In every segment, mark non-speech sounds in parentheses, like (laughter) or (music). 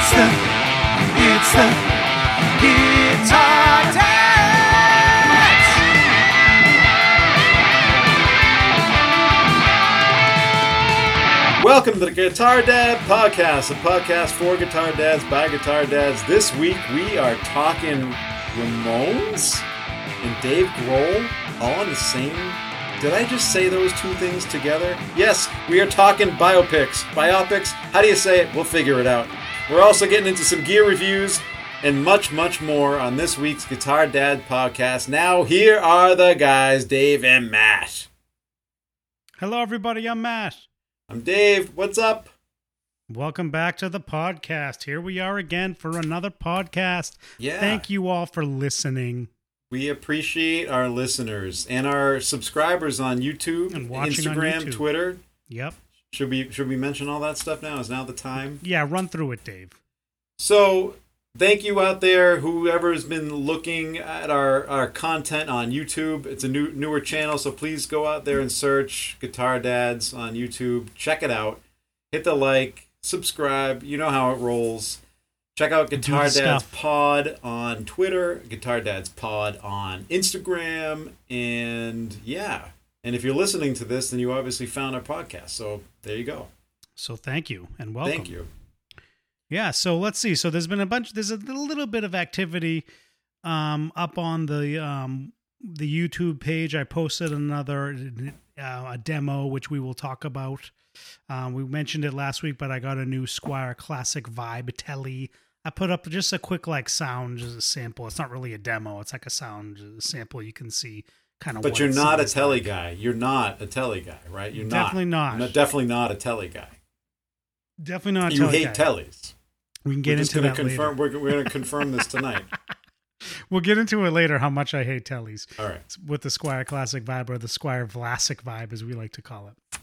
It's the, it's the Guitar Dads. Welcome to the Guitar Dad Podcast, a podcast for guitar dads by guitar dads. This week we are talking Ramones and Dave Grohl all in the same. Did I just say those two things together? Yes, we are talking biopics. Biopics, how do you say it? We'll figure it out. We're also getting into some gear reviews and much, much more on this week's Guitar Dad Podcast. Now, here are the guys, Dave and Matt. Hello, everybody. I'm Matt. I'm Dave. What's up? Welcome back to the podcast. Here we are again for another podcast. Yeah. Thank you all for listening. We appreciate our listeners and our subscribers on YouTube, And watching on Instagram, YouTube. Twitter. Yep. Should we should we mention all that stuff now? Is now the time? Yeah, run through it, Dave. So thank you out there, whoever's been looking at our, our content on YouTube. It's a new newer channel, so please go out there and search Guitar Dads on YouTube. Check it out. Hit the like, subscribe. You know how it rolls. Check out Guitar Dads stuff. Pod on Twitter, Guitar Dads Pod on Instagram, and yeah. And if you're listening to this, then you obviously found our podcast. So there you go. So thank you and welcome. Thank you. Yeah, so let's see. So there's been a bunch there's a little bit of activity um up on the um the YouTube page. I posted another uh, a demo which we will talk about. Um, we mentioned it last week, but I got a new Squier Classic Vibe Telly. I put up just a quick like sound just a sample. It's not really a demo. It's like a sound sample. You can see kind of. But you're not a telly like. guy. You're not a telly guy, right? You're Definitely not. not. Definitely not a telly guy. Definitely not. a you telly hate guy. tellies. We can get we're into gonna that confirm. later. We're, we're going to confirm this tonight. (laughs) (laughs) We'll get into it later. How much I hate tellies. All right. with the Squier Classic vibe or the Squier Vlasic vibe, as we like to call it.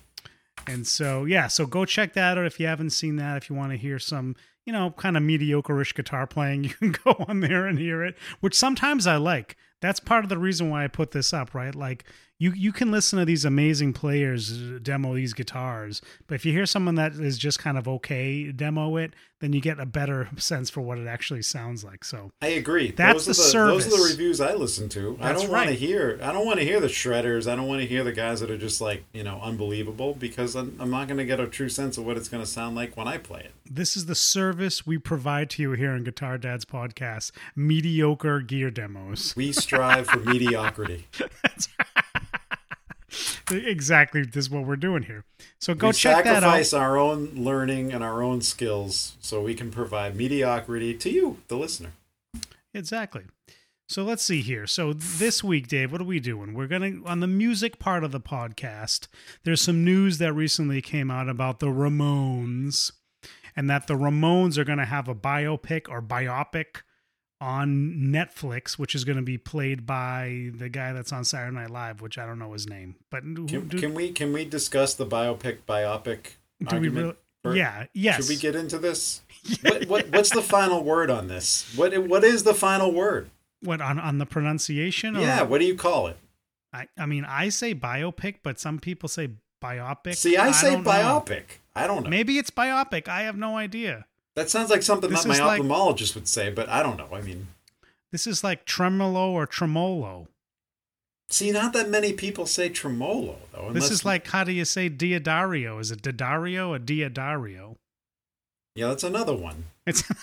And so, yeah, so go check that out if you haven't seen that. If you want to hear some, you know, kind of mediocre-ish guitar playing, (laughs) you can go on there and hear it, which sometimes I like. That's part of the reason why I put this up, right? Like you you can listen to these amazing players uh, demo these guitars, but if you hear someone that is just kind of okay demo it, then you get a better (laughs) sense for what it actually sounds like. So I agree. That's those the the, Those are the reviews I listen to. That's I don't want to hear. I don't want to hear the shredders. I don't want to hear the guys that are just like you know unbelievable because I'm, I'm not going to get a true sense of what it's going to sound like when I play it. This is the service we provide to you here on Guitar Dad's podcast mediocre gear demos. We strive for (laughs) mediocrity. Exactly, this is what we're doing here. So go we check that out. sacrifice our own learning and our own skills so we can provide mediocrity to you, the listener. Exactly. So let's see here. So this week, Dave, what are we doing? We're going to, on the music part of the podcast, there's some news that recently came out about the Ramones and that the Ramones are going to have a biopic or biopic on Netflix, which is going to be played by the guy that's on Saturday Night Live, which I don't know his name. But Can, do, can we can we discuss the biopic biopic do we really? Yeah. Yes. Should we get into this? (laughs) what, what what's the final word on this? What what is the final word? what on on the pronunciation? Or, Yeah, what do you call it? I, I mean, I say biopic, but some people say biopic. See, I say don't know. biopic. I don't know. Maybe it's biopic. I have no idea. That sounds like something This that my like- ophthalmologist would say, but I don't know. I mean, This is like tremolo or tremolo. see, not that many people say tremolo though. This is like how do you say D'Addario? Is it D'Addario or D'Addario? yeah, that's another one. It's (laughs)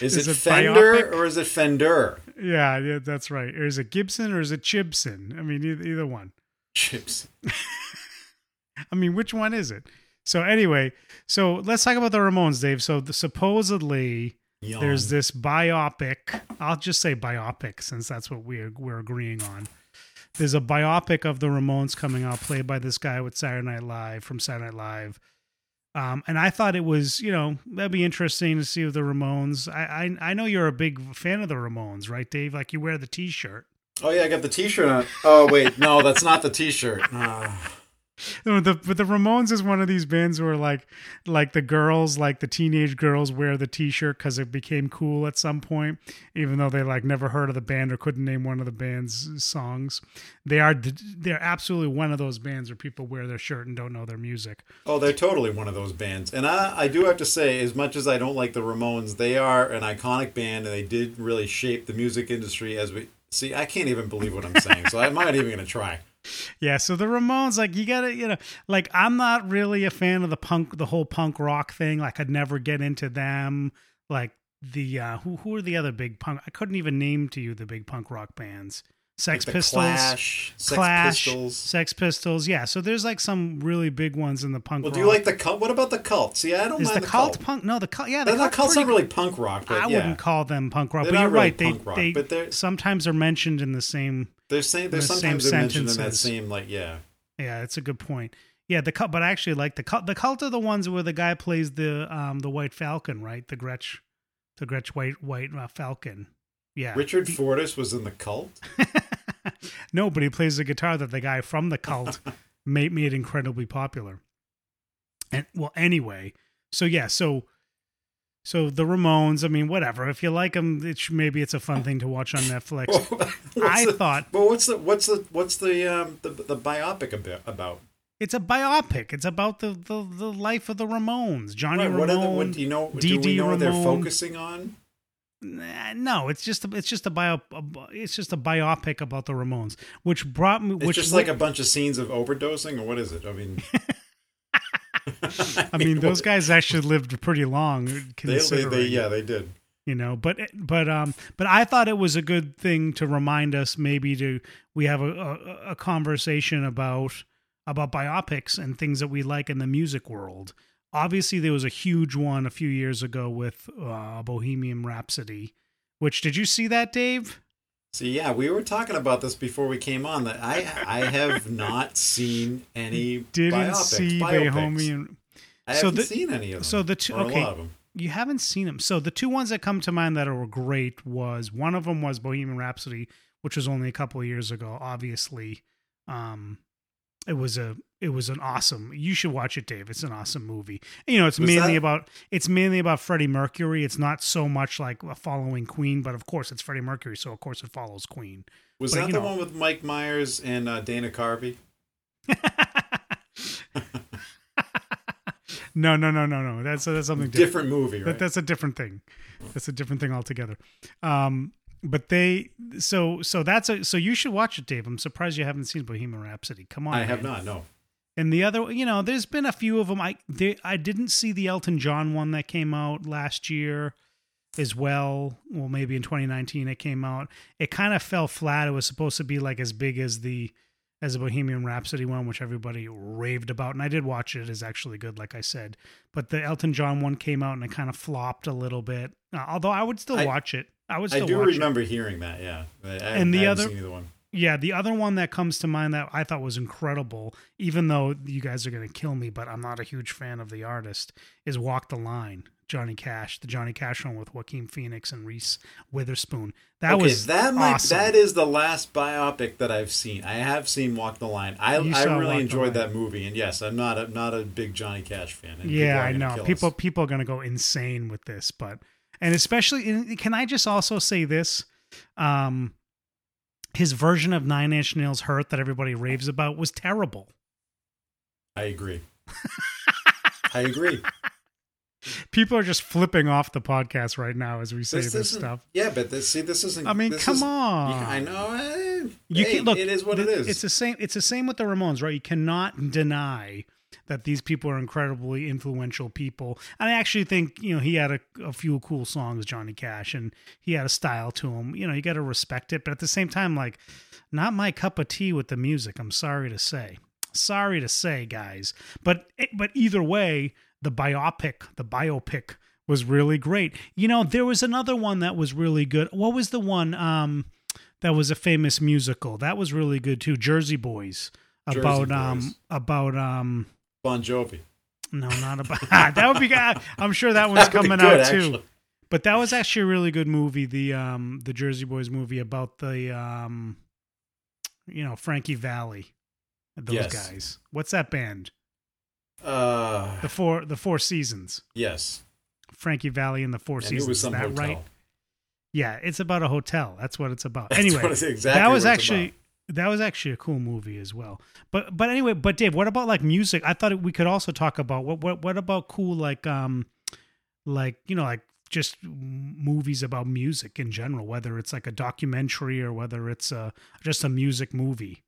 Is, Is it, it Fender biopic? or is it Fender? yeah, yeah, that's right. Or is it Gibson or is it Chibson? I mean, either, either one. Chips. (laughs) I mean, which one is it? So anyway, so let's talk about the Ramones, Dave. So the, supposedly Yawn. there's this biopic. I'll just say biopic since that's what we're we're agreeing on. There's a biopic of the Ramones coming out, played by this guy with Saturday Night Live from Saturday Night Live. Um, and I thought it was, you know, that'd be interesting to see the Ramones. I, I I know you're a big fan of the Ramones, right, Dave? Like you wear the T-shirt. Oh yeah, I got the T-shirt on. Oh wait, no, that's not the T-shirt. Ah. The but the Ramones is one of these bands where like like the girls like the teenage girls wear the T-shirt because it became cool at some point, even though they like never heard of the band or couldn't name one of the band's songs. They are they're absolutely one of those bands where people wear their shirt and don't know their music. Oh, they're totally one of those bands. And I, I do have to say, as much as I don't like the Ramones, they are an iconic band and they did really shape the music industry as we see. I can't even believe what I'm saying, so I'm not even going to try. Yeah, so the Ramones, like you gotta, you know, like I'm not really a fan of the punk, the whole punk rock thing. Like I'd never get into them. Like the uh who who are the other big punk? I couldn't even name to you the big punk rock bands. Sex Like Pistols, Clash, Sex Pistols. Sex Pistols. Yeah, so there's like some really big ones in the punk. Well, rock. do you like the cult? What about the cult? See, I don't Is mind the, the, cult, punk? No, the cult. Yeah, the The, cult's cult's not really punk rock, but I yeah. wouldn't call them punk rock, They're but you're really right. They punk rock, they but they're- sometimes are mentioned in the same. They're saying they're the same sometimes they're mentioned in that same like yeah. Yeah, that's a good point. Yeah, the cult, but I actually like the cult. The cult are the ones where the guy plays the um the White Falcon, right? The Gretsch, the Gretsch White White uh, Falcon. Yeah, Richard Fortus was in the cult. (laughs) no, but he plays the guitar that the guy from the cult (laughs) made made incredibly popular. And well, anyway, so yeah, so so the Ramones. I mean, whatever. If you like them, it sh- maybe it's a fun thing to watch on Netflix. (laughs) What's I the- thought But what's the what's the what's the um the the biopic about? it's a biopic. It's about the the, the life of the Ramones. Johnny Right, Ramone. what are the, what, do you know? do we know what they're focusing on? No, it's just a, it's just a bio it's just a biopic about the Ramones, which brought me It's which just like a bunch of scenes of overdosing, or what is it? I mean, (laughs) I mean (laughs) those guys actually lived pretty long They, they, they, yeah, they did. you know but but um but i thought it was a good thing to remind us maybe to we have a, a, a conversation about about biopics and things that we like in the music world obviously there was a huge one a few years ago with uh, bohemian rhapsody which did you see that dave See, yeah, we were talking about this before we came on. That I I have not seen any didn't biopics. see biopics. bohemian I so haven't the- seen any of them. so the two- okay. a lot of them. you haven't seen them. So the two ones that come to mind that were great was one of them was Bohemian Rhapsody, which was only a couple of years ago. Obviously, um, it was a it was an awesome. You should watch it, Dave. It's an awesome movie. You know, it's Was mainly that- about it's mainly about Freddie Mercury. It's not so much like following Queen, but of course it's Freddie Mercury, so of course it follows Queen. Was But, that the know- one with Mike Myers and uh, Dana Carvey? (laughs) no, no, no, no, no. That's that's something different. Different movie, right? That, that's a different thing. That's a different thing altogether. Um, but they so so that's a so you should watch it, Dave. I'm surprised you haven't seen Bohemian Rhapsody. Come on, I have not. No. And the other, you know, there's been a few of them. I they, I didn't see the Elton John one that came out last year as well. Well, maybe in 2019 it came out. It kind of fell flat. It was supposed to be like as big as the as a Bohemian Rhapsody one, which everybody raved about, and I did watch it. It is actually good, like I said. But the Elton John one came out and it kind of flopped a little bit. Uh, although I would still I- watch it. I would I still do watch it. remember hearing that. Yeah. I, I, And the I other- one. Yeah, the other one that comes to mind that I thought was incredible, even though you guys are going to kill me, but I'm not a huge fan of the artist, is Walk the Line, Johnny Cash, the Johnny Cash one with Joaquin Phoenix and Reese Witherspoon. That okay, was that might awesome. that is the last biopic that I've seen. I have seen Walk the Line. I You I really Walk enjoyed that movie, and yes, I'm not a not a big Johnny Cash fan. yeah, I know people us. people are going to go insane with this, but and especially in, can I just also say this? Um, his version of Nine Inch Nails "Hurt" that everybody raves about was terrible. I agree. I agree. (laughs) People are just flipping off the podcast right now as we say This this, stuff. Yeah, but this, see, this isn't. I mean, come on. Yeah, I know. eh, You hey, can look. It is what th- it is. It's the same. It's the same with the Ramones, right? You cannot deny that these people are incredibly influential people. And I actually think you know he had a, a few cool songs, Johnny Cash, and he had a style to him. You know, you got to respect it, but at the same time, like, not my cup of tea with the music. I'm sorry to say. Sorry to say, guys. But but either way, the biopic, the biopic was really great. You know, there was another one that was really good. What was the one? Um, that was a famous musical. That was really good too. Jersey Boys. Jersey About Boys. um about um Bon Jovi. no not about (laughs) that would be. I'm sure that one's That coming good, out too. actually. But that was actually a really good movie. The um the Jersey Boys movie about the um you know Frankie Valli. Those Yes. guys. What's that band? Uh, The four the Four Seasons. yes. Frankie Valli and the Four And Seasons. Is that hotel. right? Yeah, it's about a hotel. That's what it's about. That's anyway, exactly that was actually. That was actually a cool movie as well. But but anyway, but Dave, what about like music? I thought we could also talk about what what what about cool like um like you know like just movies about music in general, whether it's like a documentary or whether it's uh just a music movie.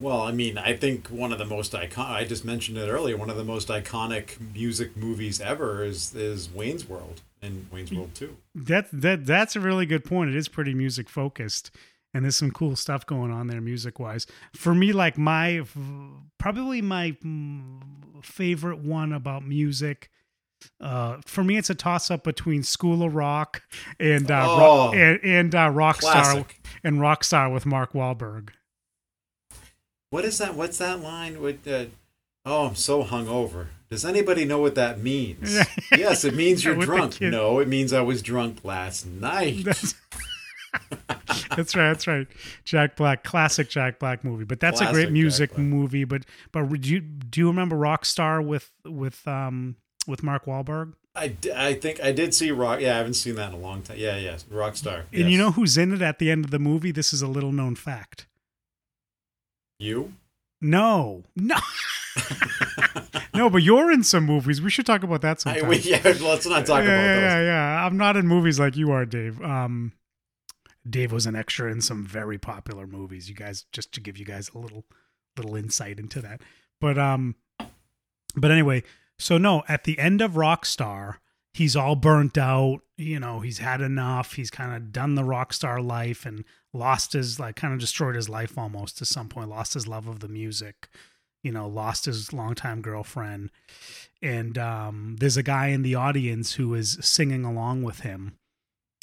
Well, I mean, I think one of the most iconic. I just mentioned it earlier. One of the most iconic music movies ever is is Wayne's World and Wayne's World Two. That that that's a really good point. It is pretty music focused, and there's some cool stuff going on there music wise. For me, like my probably my favorite one about music. Uh, for me, it's a toss up between School of Rock and uh, Oh. Rock, and, and uh, Rockstar Classic. and Rockstar with Mark Wahlberg. What is that? What's that line? With uh, oh, I'm so hungover. Does anybody know what that means? (laughs) Yes, it means you're drunk. No, it means I was drunk last night. (laughs) (laughs) That's, right. That's right. Jack Black, classic Jack Black movie. But that's a great music movie. But but do you, do you remember Rockstar with with um with Mark Wahlberg? I, I think I did see Rock. Yeah, I haven't seen that in a long time. Yeah, yeah, Rockstar. And you know who's in it at the end of the movie? This is a little known fact. you. No, no, (laughs) no. But you're in some movies. We should talk about that I, sometime. we, yeah, let's not talk yeah, about yeah, those. yeah, yeah. I'm not in movies like you are, Dave. Um, Dave was an extra in some very popular movies. You guys, just to give you guys a little little insight into that. But um, but anyway, so no, at the end of Rockstar, he's all burnt out. You know, he's had enough. He's kind of done the rockstar life and lost his like kind of destroyed his life almost to some point. Lost his love of the music. You know, lost his longtime girlfriend. And um, there's a guy in the audience who is singing along with him,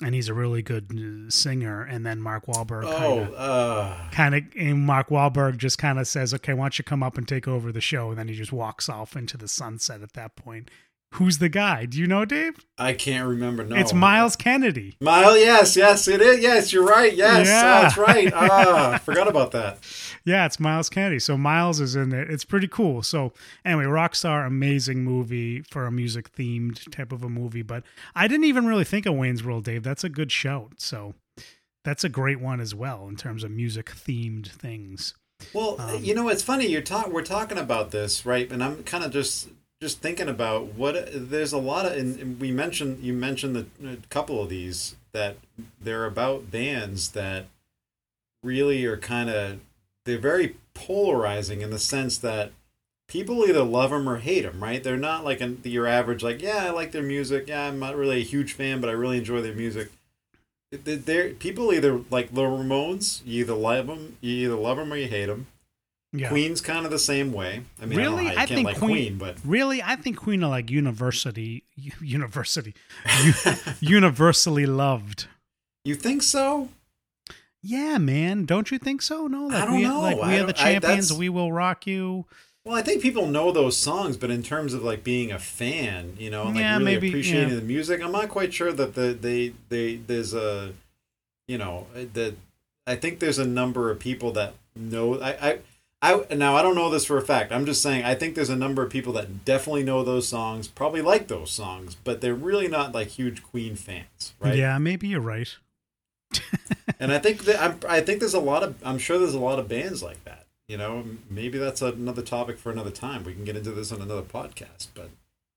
and he's a really good uh, singer. And then Mark Wahlberg kind Oh, of uh, kind of and Mark Wahlberg just kind of says, "Okay, why don't you come up and take over the show?" And then he just walks off into the sunset at that point. Who's the guy? Do you know, Dave? I can't remember. No, It's Myles Kennedy. Myles, yes, yes, it is. Yes, you're right. Yes, Yeah. that's right. (laughs) Ah, forgot about that. Yeah, it's Myles Kennedy. So Myles is in it. It's pretty cool. So anyway, Rockstar, amazing movie for a music themed type of a movie. But I didn't even really think of Wayne's World, Dave. That's a good shout. So that's a great one as well in terms of music themed things. Well, Um, you know, it's funny. You're talk. We're talking about this, right? And I'm kind of just just thinking about what there's a lot of. And we mentioned you mentioned the, a couple of these that they're about bands that really are kind of they're very polarizing in the sense that people either love them or hate them, right? They're not like an, your average like, yeah, I like their music. Yeah, I'm not really a huge fan, but I really enjoy their music. They- They're, people either like the Ramones, you either love them, you either love them or you hate them. Yeah. Queen's kind of the same way. I mean, I, Really? I can't think like Queen- Queen, but Really, I think Queen are like university, university, (laughs) universally loved. you think so? Yeah, man, don't you think so? No, like don't we, know. like we I are the don't- I- champions. we will rock you. Well, I think people know those songs, but in terms of like being a fan, you know, and like really maybe, appreciating yeah. the music, I'm not quite sure that the they they there's a, you know, that I think there's a number of people that know. I I I now I don't know this for a fact. I'm just saying I think there's a number of people that definitely know those songs, probably like those songs, but they're really not like huge Queen fans, right? Yeah, maybe you're right. (laughs) and I think that I'm, I think there's a lot of I'm sure there's a lot of bands like that. You know, maybe that's another topic for another time. We can get into this on another podcast. But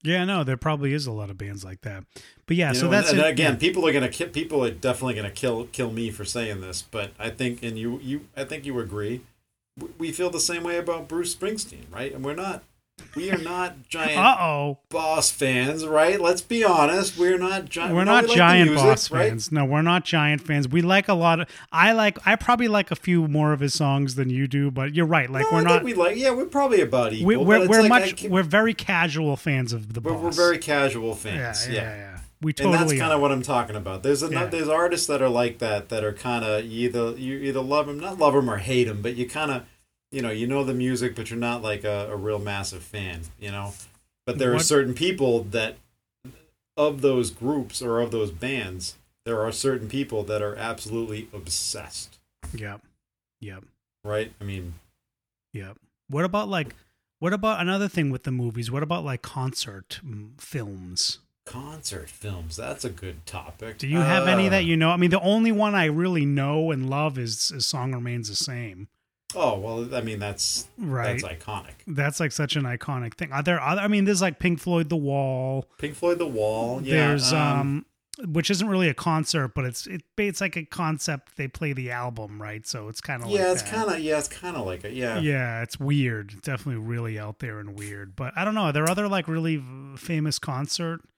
Yeah, no, there probably is a lot of bands like that. But yeah, you so know, that's and, and again, people are gonna ki- people are definitely gonna kill kill me for saying this. But I think, and you you I think you agree. We feel the same way about Bruce Springsteen, right? And we're not we are not (laughs) giant Uh oh, boss fans, right? Let's be honest. We're not giant. we're we not we like giant music, boss right? fans. No, we're not giant fans. We like a lot of. I like. I probably like a few more of his songs than you do. But you're right. Like No, we're I not. we like. Yeah, we're probably about equal. we, but we're we're like much. We're very casual fans of the we're, boss. we're very casual Yeah, fans. yeah, yeah. yeah. We and that's kind of what I'm talking about. There's a, Yeah. there's artists that are like that that are kind of either you either love them, not love them or hate them, but you kind of you know you know the music, but you're not like a, a real massive fan, you know. But there are certain people that of those groups or of those bands, there are certain people that are absolutely obsessed, Yep. Yep. right? I mean, Yep. What about like what about another thing with the movies? What about like concert mm, films? Concert films. That's a good topic. Do you have any Uh, that you know? I mean, the only one I really know and love is, is "Song Remains the Same." Oh well, I mean that's Right. that's iconic. That's like such an iconic thing. Are there other? I mean, there's like Pink Floyd, The Wall. Pink Floyd, The Wall. Yeah, there's um, which isn't really a concert, but it's it, it's like a concept. They play the album, right? So it's kind of yeah, like it's kind of yeah, it's kind of like it. yeah. yeah, it's weird. Definitely really out there and weird. But I don't know. Are there other like really famous concert m- I don't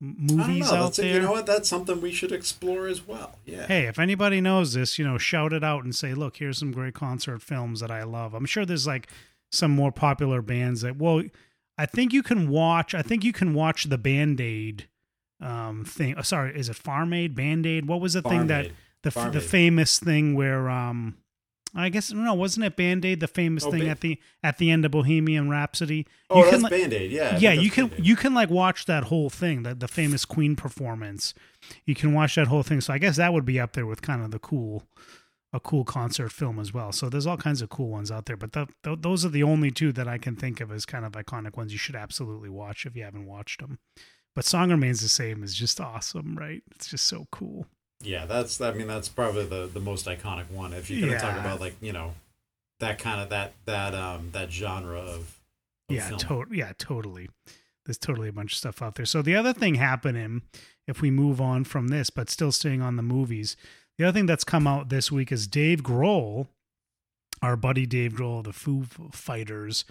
movies out That's, there? you know what? That's something we should explore as well. Yeah. hey, if anybody knows this, you know, shout it out and say, look, here's some great concert films that I love. I'm sure there's like some more popular bands that, well, I think you can watch, I think you can watch the Band Aid um, thing. Oh, sorry, is it Farm Aid, Band Aid? What was the thing Farm that, the, Farm the Aid. famous thing where, um, I guess no, wasn't it Band Aid? The famous Oh, thing at the at the end of Bohemian Rhapsody. Oh, you that's can, like- Band Aid. Yeah. Yeah you can Band-Aid. you can like watch that whole thing the, the famous queen performance you can watch that whole thing so i guess that would be up there with kind of the cool a cool concert film as well so there's all kinds of cool ones out there but the, th those are the only two that i can think of as kind of iconic ones you should absolutely watch if you haven't watched them but song remains the same is just awesome right it's just so cool Yeah, that's. I mean, that's probably the the most iconic one. If you're gonna talk about like you know, that kind of that that um that genre of. of yeah film. to- yeah totally there's totally a bunch of stuff out there so the other thing happening if we move on from this but still staying on the movies the other thing that's come out this week is dave grohl our buddy dave grohl of the foo fighters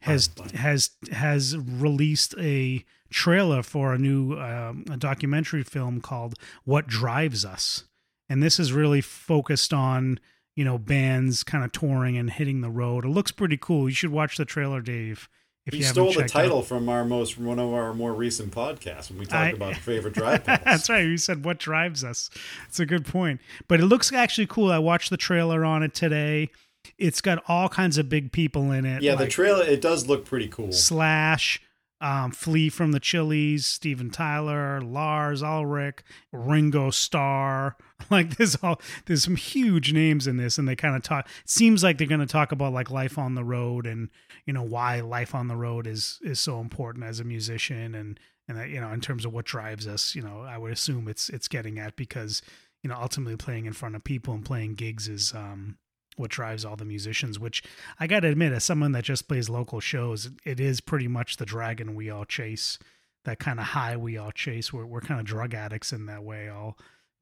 has has has released a trailer for a new um, a documentary film called what drives us and this is really focused on you know bands kind of touring and hitting the road it looks pretty cool you should watch the trailer dave if He you stole the checked out. title from our most one of our more recent podcasts when we talked I- about favorite (laughs) drive. That's right. You said what drives us. It's a good point. But it looks actually cool. I watched the trailer on it today. It's got all kinds of big people in it. Yeah, the trailer it does look pretty cool. Slash, um, Flea from the Chili's, Steven Tyler, Lars Ulrich, Ringo Starr. (laughs) Like there's all there's some huge names in this, and they kind of talk. It seems like they're going to talk about like life on the road and you know why life on the road is is so important as a musician and and that you know in terms of what drives us. You know, I would assume it's it's getting at because you know ultimately playing in front of people and playing gigs is um what drives all the musicians which i gotta admit as someone that just plays local shows it is pretty much the dragon we all chase that kind of high we all chase. We're, we're kind of drug addicts in that way all.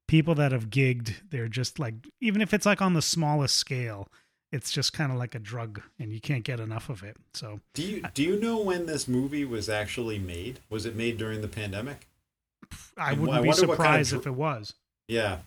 People that have gigged they're just like even if it's like on the smallest scale it's just kind of like a drug and you can't get enough of it so. Do you do you know when this movie was actually made? Was it made during the pandemic? i wouldn't I be what kind of surprised if it was. Yeah,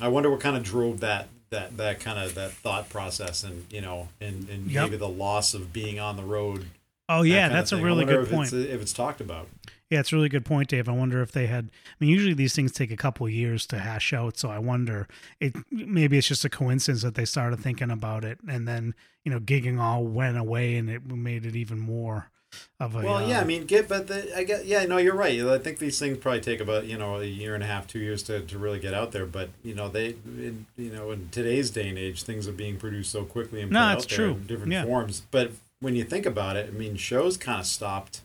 I wonder what kind of drove that that that kind of that thought process and you know and and Yep. maybe the loss of being on the road. oh yeah of that's a really good if point It's, if it's talked about. Yeah, it's a really good point, Dave. I wonder if they had. I mean, usually these things take a couple of years to hash out. So I wonder, it maybe it's just a coincidence that they started thinking about it, and then you know, gigging all went away, and it made it even more of a. Well, yeah, I uh, mean, get but the, I get yeah, no, you're right. I think these things probably take about you know a year and a half, two years to, to really get out there. But you know they, in, you know, in today's day and age, things are being produced so quickly and No, put it's out there true. in different Yeah. forms. But when you think about it, I mean, shows kind of stopped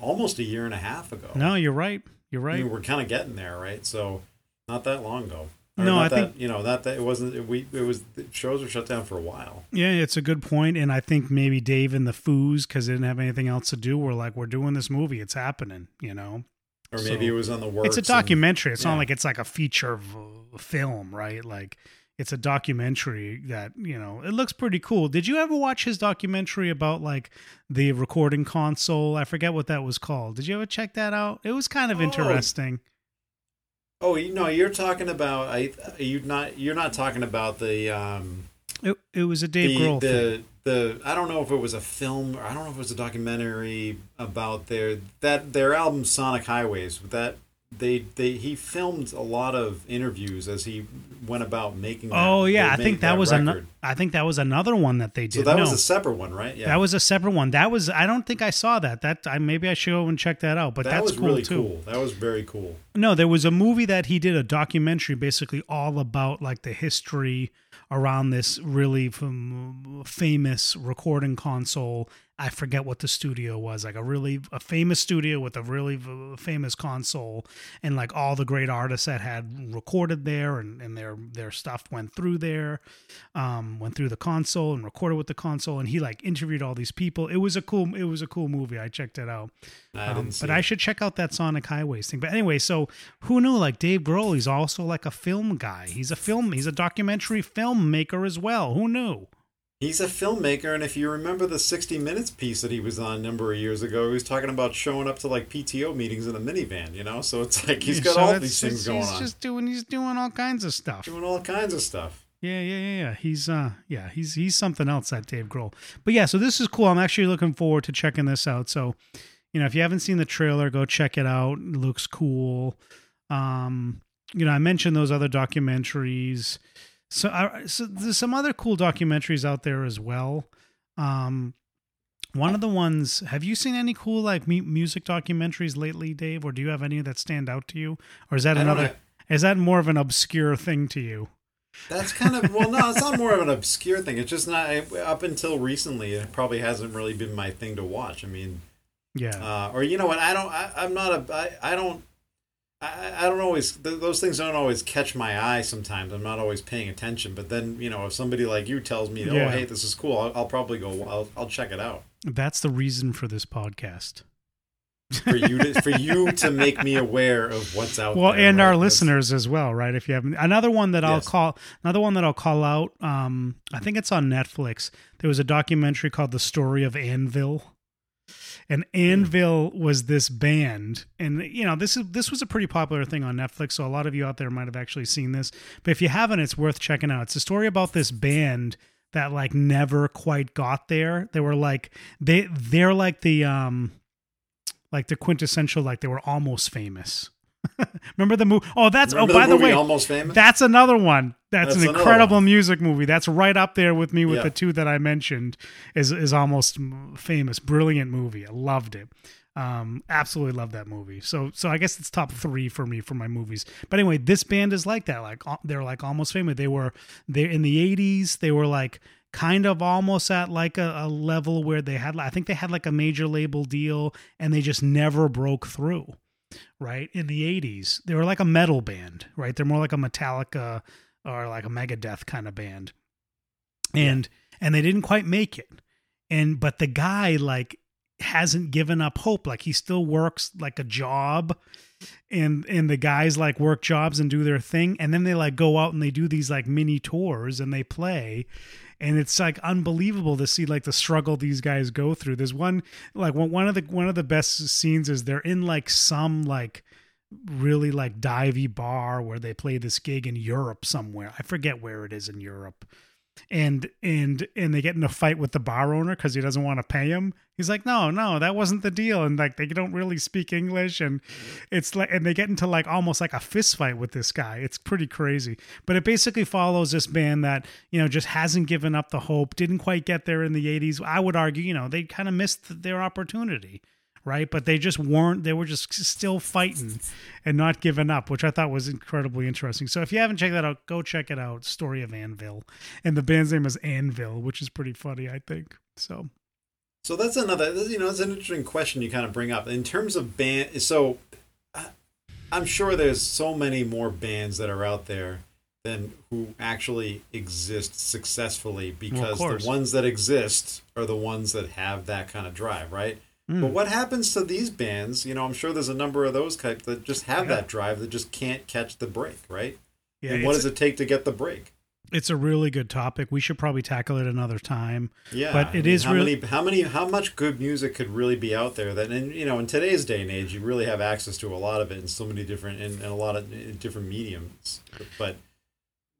almost a year and a half ago. no, you're right. You're I right. mean, we're kind of getting there, right? So not that long ago. Or No, I that, think- you know not that it wasn't. It, we it was the shows were shut down for a while. Yeah, it's a good point, and I think maybe Dave and the Foos, because they didn't have anything else to do, were like, "We're doing this movie. It's happening." You know. Or maybe So, it was on the works. it's a and- documentary. It's yeah. not like it's like a feature v- uh, film, right? Like it's a documentary that you know it looks pretty cool. Did you ever watch his documentary about like the recording console? I forget what that was called. Did you ever check that out? It was kind of Oh, interesting. Oh, you no, you're talking about. I you not you're not talking about the um It, it was a Dave the Grohl the thing. the I don't know if it was a film or I don't know if it was a documentary about their that their album Sonic Highways that they they he filmed a lot of interviews as he went about making. That, Oh yeah, I think that, was another. I think that was another one that they did. So that was a separate one, right? Yeah, that was a separate one. That was. I don't think I saw that. That I maybe I should go and check that out. But that that's was cool really too. cool. That was very cool. No, there was a movie that he did a documentary basically all about like the history around this really famous recording console. I forget what the studio was, like a really a famous studio with a really famous console and like all the great artists that had recorded there and, and their their stuff went through there, um, went through the console and recorded with the console and he like interviewed all these people. It was a cool it was a cool movie. I checked it out. I Um, but it. I should check out that Sonic Highways thing. But anyway, so who knew? Like Dave Grohl, he's also like a film guy. He's a film. He's a documentary filmmaker as well. Who knew? He's a filmmaker, and if you remember the 60 Minutes piece that he was on a number of years ago, he was talking about showing up to like PTO meetings in a minivan, you know? So it's like he's got So all these things going he's on, just doing. He's doing all kinds of stuff. doing all kinds of stuff. Yeah, yeah, yeah, yeah. He's uh, yeah, he's he's something else. That Dave Grohl. But yeah, so this is cool. I'm actually looking forward to checking this out. So, you know, if you haven't seen the trailer, go check it out. It looks cool. Um, you know, I mentioned those other documentaries. So, I, so there's some other cool documentaries out there as well. Um, one of the ones. Have you seen any cool like mu- music documentaries lately, Dave? Or do you have any that stand out to you? Or is that I another? Is that more of an obscure thing to you? That's kind of well, no, it's not (laughs) more of an obscure thing. It's just not up until recently. It probably hasn't really been my thing to watch. I mean, Yeah. uh, or you know what? I don't. I, I'm not a. I, I don't. I, I don't always. Th- those things don't always catch my eye. Sometimes I'm not always paying attention. But then you know, if somebody like you tells me, "Oh, Yeah. hey, this is cool," I'll, I'll probably go. I'll, I'll check it out That's the reason for this podcast. for you to for you (laughs) to make me aware of what's out Well, there. Well, and right? our That's- listeners as well, right? If you have another one that I'll call another one that I'll call out. Um, I think it's on Netflix. There was a documentary called "The Story of Anvil," and Anvil was this band, and you know this is this was a pretty popular thing on Netflix. So a lot of you out there might have actually seen this, but if you haven't, it's worth checking out. It's a story about this band that like never quite got there. They were like they they're like the um like the quintessential like they were almost famous. (laughs) Remember the movie? Oh, that's Remember oh by the, movie way, Almost Famous. that's another one. That's, That's an incredible one. music movie. That's right up there with me with Yeah. the two that I mentioned. Is is almost famous, brilliant movie. I loved it. Um, absolutely love that movie. So so I guess it's top three for me for my movies. But anyway, this band is like that. Like they're like almost famous. They were they in the '80s. They were like kind of almost at like a, a level where they had. I think they had like a major label deal, and they just never broke through right in the 80s they were like a metal band right? They're more like a metallica or like a megadeth kind of band and and they didn't quite make it. And but the guy like hasn't given up hope. Like he still works like a job and and the guys like work jobs and do their thing. And then they like go out and they do these like mini tours and they play and it's like unbelievable to see like the struggle these guys go through there's one like one of the one of the best scenes is they're in like some like really like divey bar where they play this gig in Europe somewhere. I forget where it is in Europe. And and and they get in a fight with the bar owner because he doesn't want to pay him. He's like, no, no, that wasn't the deal. And like they don't really speak English, and it's like, and they get into like almost like a fist fight with this guy. It's pretty crazy. But it basically follows this band that you know just hasn't given up the hope, didn't quite get there in the '80s. I would argue, you know, they kind of missed their opportunity right? But they just weren't, they were just still fighting and not giving up, which I thought was incredibly interesting. So if you haven't checked that out, go check it out. Story of Anvil. And the band's name is Anvil, which is pretty funny, I think. So, So that's another, you know, it's an interesting question you kind of bring up in terms of band. So I- I'm sure there's so many more bands that are out there than who actually exist successfully because course. the ones that exist are the ones that have that kind of drive, right? Hmm. But what happens to these bands? You know, I'm sure there's a number of those type that just have Yeah. that drive that just can't catch the break, right? yeah, and what does it take to get the break? it's a really good topic. We should probably tackle it another time. Yeah, But I mean, is how really- many, how many, how much good music could really be out there that, in you know, in today's day and age, you really have access to a lot of it in so many different, in, in a lot of different mediums. But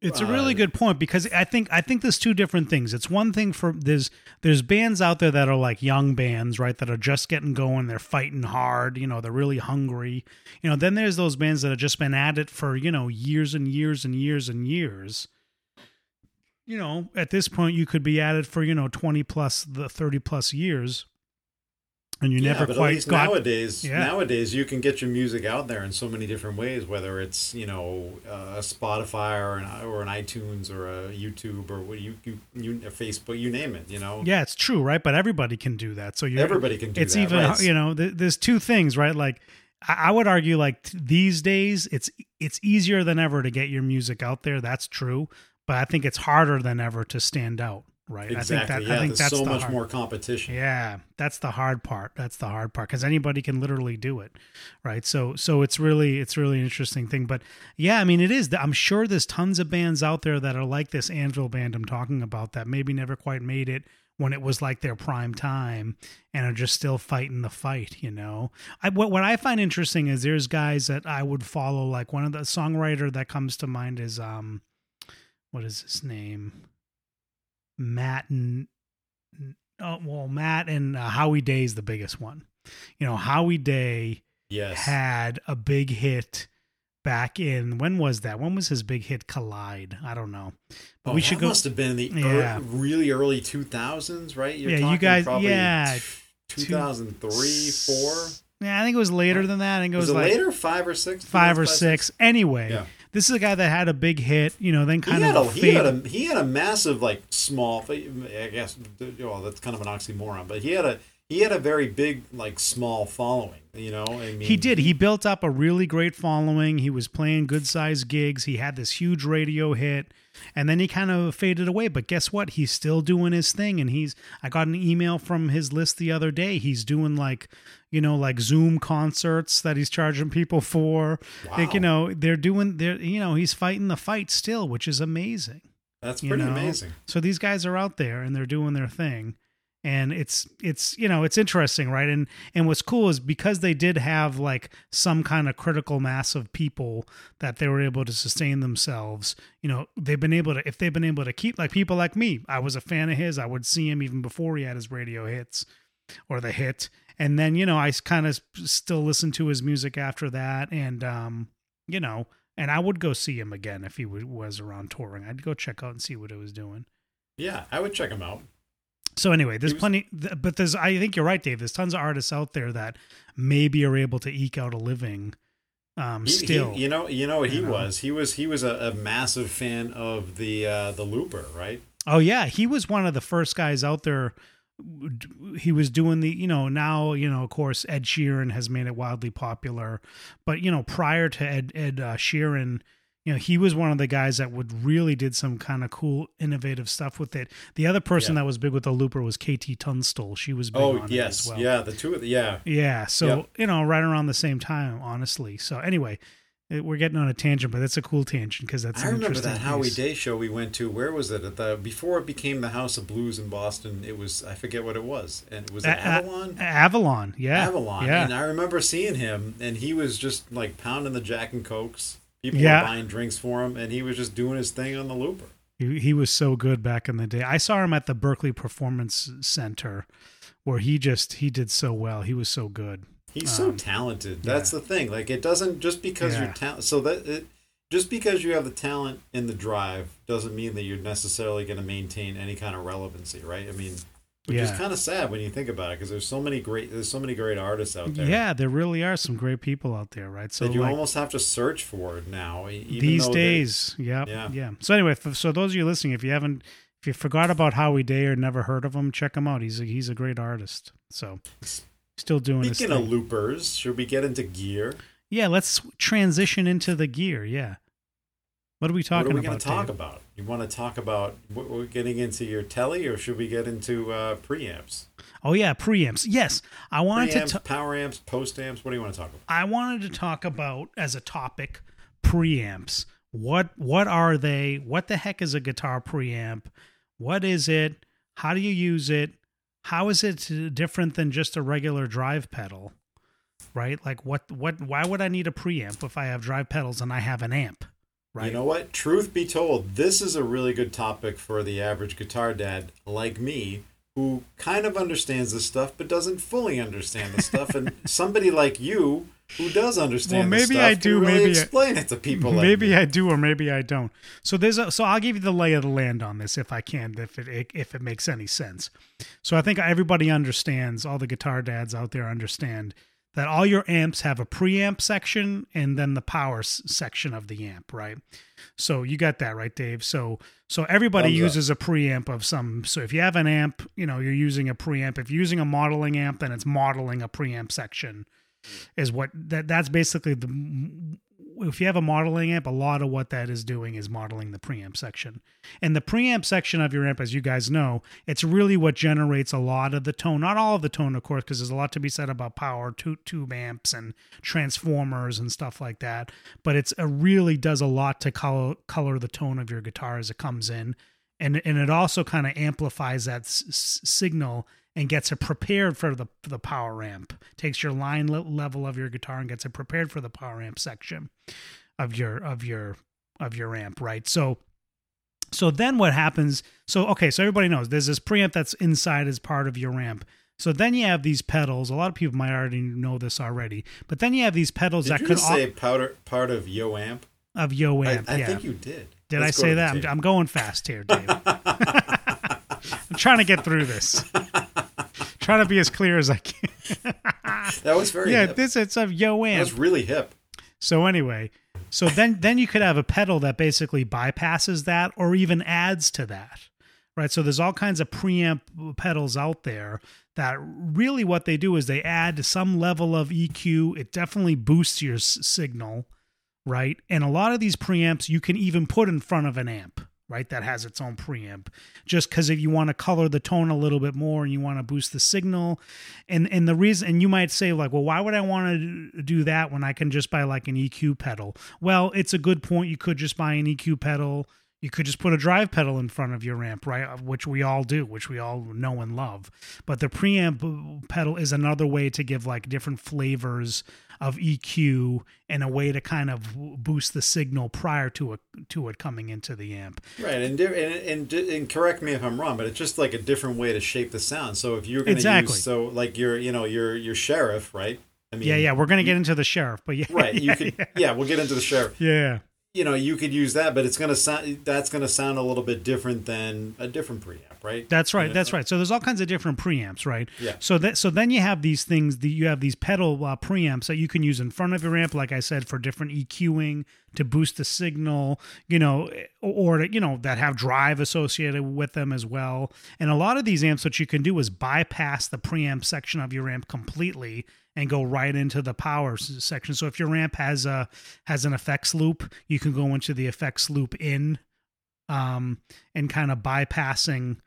It's a Uh, really good point because I think I think there's two different things. It's one thing for there's there's bands out there that are like young bands, right? That are just getting going, they're fighting hard, you know, they're really hungry. You know, then there's those bands that have just been at it for, you know, years and years and years and years. You know, at this point you could be at it for, you know, 20 plus the 30 plus years and you yeah, never but at least got nowadays. Yeah. Nowadays, you can get your music out there in so many different ways. Whether it's you know uh, a Spotify or an or an iTunes or a YouTube or what you you, you a Facebook, you name it. You know, Yeah, it's true, right? But everybody can do that. So you everybody can do it's that. even right? you know th- there's two things right like I, would argue like these days it's it's easier than ever to get your music out there that's true but i think it's harder than ever to stand out right Exactly. i think that yeah, i think that's so much hard, more competition. yeah that's the hard part that's the hard part because anybody can literally do it right so so it's really it's really an interesting thing but yeah i mean it is i'm sure there's tons of bands out there that are like this anvil band i'm talking about that maybe never quite made it when it was like their prime time and are just still fighting the fight you know I, what, what i find interesting is there's guys that i would follow like one of the songwriter that comes to mind is um what is his name matt and oh, well matt and uh, howie day is the biggest one you know howie day Yes. had a big hit back in when was that when was his big hit collide i don't know but Oh, we should go Must have been in the Yeah. ear- really early two thousands, right? You're Yeah, you guys- Probably yeah, Two thousand three, four. yeah i think it was later than that i think it was, Was, it like later? Five or six? five or six anyway Yeah. This is a guy that had a big hit you know then He kind had, of a, he, had a he had a massive like small I guess well that's kind of an oxymoron but he had a he had a very big like small following you know I mean He did. He built up a really great following. He was playing good sized gigs. He had this huge radio hit. And then he kind of faded away. But guess what? He's still doing his thing. And he's, I got an email from his list the other day. He's doing like, you know, like Zoom concerts that he's charging people for. Like, you know, they're doing, they're, you know, he's fighting the fight still, which is amazing. that's you pretty know? amazing So these guys are out there and they're doing their thing. And it's it's you know it's interesting, right? And and what's cool is because they did have like some kind of critical mass of people that they were able to sustain themselves. You know, they've been able to if they've been able to keep like people like me. I was a fan of his. I would see him even before he had his radio hits or the hit. And then you know I kind of still listen to his music after that, and um, you know, and I would go see him again if he was around touring. I'd go check out and see what he was doing. yeah I would check him out So anyway, there's was- plenty, but there's I think you're right, Dave. There's tons of artists out there that maybe are able to eke out a living. Um, He- he- still, you know you know what he know? was he was he was a, a massive fan of the uh the looper right oh yeah, he was one of the first guys out there. He was doing the, you know, now you know, of course, Ed Sheeran has made it wildly popular, but you know, prior to Ed Ed uh, Sheeran, you know, he was one of the guys that would really did some kind of cool, innovative stuff with it. The other person Yeah. that was big with the Looper was KT Tunstall. She was big oh on yes it as well. yeah the two of the yeah Yeah, so Yep. you know, right around the same time, honestly. So anyway, it, we're getting on a tangent, but that's a cool tangent because that's I remember that Howie. Day show we went to. Where was it? At the before it became the House of Blues in Boston. It was I forget what it was, and was it A- a- Avalon? Avalon, yeah, Avalon. yeah. And I remember seeing him, and he was just like pounding the Jack and Cokes. People Yeah. were buying drinks for him, and he was just doing his thing on the looper. He, he was so good back in the day. I saw him at the Berklee Performance Center, where he just he did so well. He was so good. He's so Um, talented. That's the thing. Like it doesn't just because you're Yeah. talent. So that it, just because you have the talent in the drive doesn't mean that you're necessarily going to maintain any kind of relevancy, right? I mean, which is kind of sad when you think about it, because there's so many great there's so many great artists out there. Yeah, there really are some great people out there, right? So that you like, almost have to search for it now. these though they- days, yeah, Yeah. yeah. So anyway, so those of you listening, if you haven't, if you forgot about Howie Day or never heard of him, check him out. He's a, he's a great artist. So still doing his Speaking of loopers, should we get into gear? yeah, let's transition into the gear. Yeah, what are we talking about? what are we going to talk Dave? about? You want to talk about what we're getting into your telly, or should we get into uh, preamps? Oh yeah, preamps. Yes, I wanted Preamps, to. ta- power amps, post amps. What do you want to talk about? I wanted to talk about as a topic preamps. What what are they? What the heck is a guitar preamp? What is it? How do you use it? How is it different than just a regular drive pedal? Right? Like what what why would I need a preamp if I have drive pedals and I have an amp? Right? You know what? Truth be told, this is a really good topic for the average guitar dad like me who kind of understands this stuff but doesn't fully understand the stuff and (laughs) somebody like you who does understand Well, this maybe stuff I do, really maybe I- explain it to people like maybe me. I do or maybe I don't. So there's a, so I'll give you the lay of the land on this if I can, if it if it makes any sense. So I think everybody understands, all the guitar dads out there understand that all your amps have a preamp section and then the power s- section of the amp, right? So you got that right, Dave. So so everybody Thumbs up. uses a preamp of some. So if you have an amp, you know you're using a preamp. If you're using a modeling amp, then it's modeling a preamp section. Is what that that's basically the. If you have a modeling amp, a lot of what that is doing is modeling the preamp section. And the preamp section of your amp, as you guys know, it's really what generates a lot of the tone. Not all of the tone, of course, because there's a lot to be said about power tu- tube amps and transformers and stuff like that. But it's it really does a lot to color color the tone of your guitar as it comes in, and and it also kind of amplifies that s- signal and gets it prepared for the for the power amp. Takes your line le- level of your guitar and gets it prepared for the power amp section of your of your of your amp, right? So so then what happens? So okay, so everybody knows there's this preamp that's inside as part of your amp. So then you have these pedals. A lot of people might already know this already, but then you have these pedals Did that you could say powder, part of Yo Amp? of yo amp. I yeah. think you did. Did Let's I say that? I'm. I'm going fast here, Dave. (laughs) (laughs) I'm trying to get through this. (laughs) trying to be as clear as I can. That was very yeah, hip. this it's of um, yo that amp. was really hip. So anyway, so then then you could have a pedal that basically bypasses that or even adds to that. Right? So there's all kinds of preamp pedals out there that really what they do is they add some level of EQ. It definitely boosts your s- signal, right? And a lot of these preamps you can even put in front of an amp, right? That has its own preamp. Just cuz if you want to color the tone a little bit more and you want to boost the signal, and and the reason and you might say like well why would i want to do that when i can just buy like an eq pedal well it's a good point you could just buy an eq pedal you could just put a drive pedal in front of your amp right Uh, which we all do which we all know and love but the preamp pedal is another way to give like different flavors of eq and a way to kind of boost the signal prior to it to it coming into the amp Right, and, and and and correct me if I'm wrong, but it's just like a different way to shape the sound. So if you're going to Exactly. use so like your you know your your sheriff, right? I mean, yeah yeah we're gonna get into the sheriff but yeah right. You yeah, could yeah. yeah. we'll get into the sheriff. (laughs) yeah You know, you could use that, but it's going to sound that's going to sound a little bit different than a different preamp, right? That's right. Yeah. That's right. So there's all kinds of different preamps, right? Yeah. So that so then you have these things. that you have these pedal uh, preamps that you can use in front of your amp, like I said, for different EQing to boost the signal. You know, or to, you know that have drive associated with them as well. And a lot of these amps, what you can do is bypass the preamp section of your amp completely and go right into the power section. So if your amp has a has an effects loop, you can go into the effects loop in um, and kind of bypassing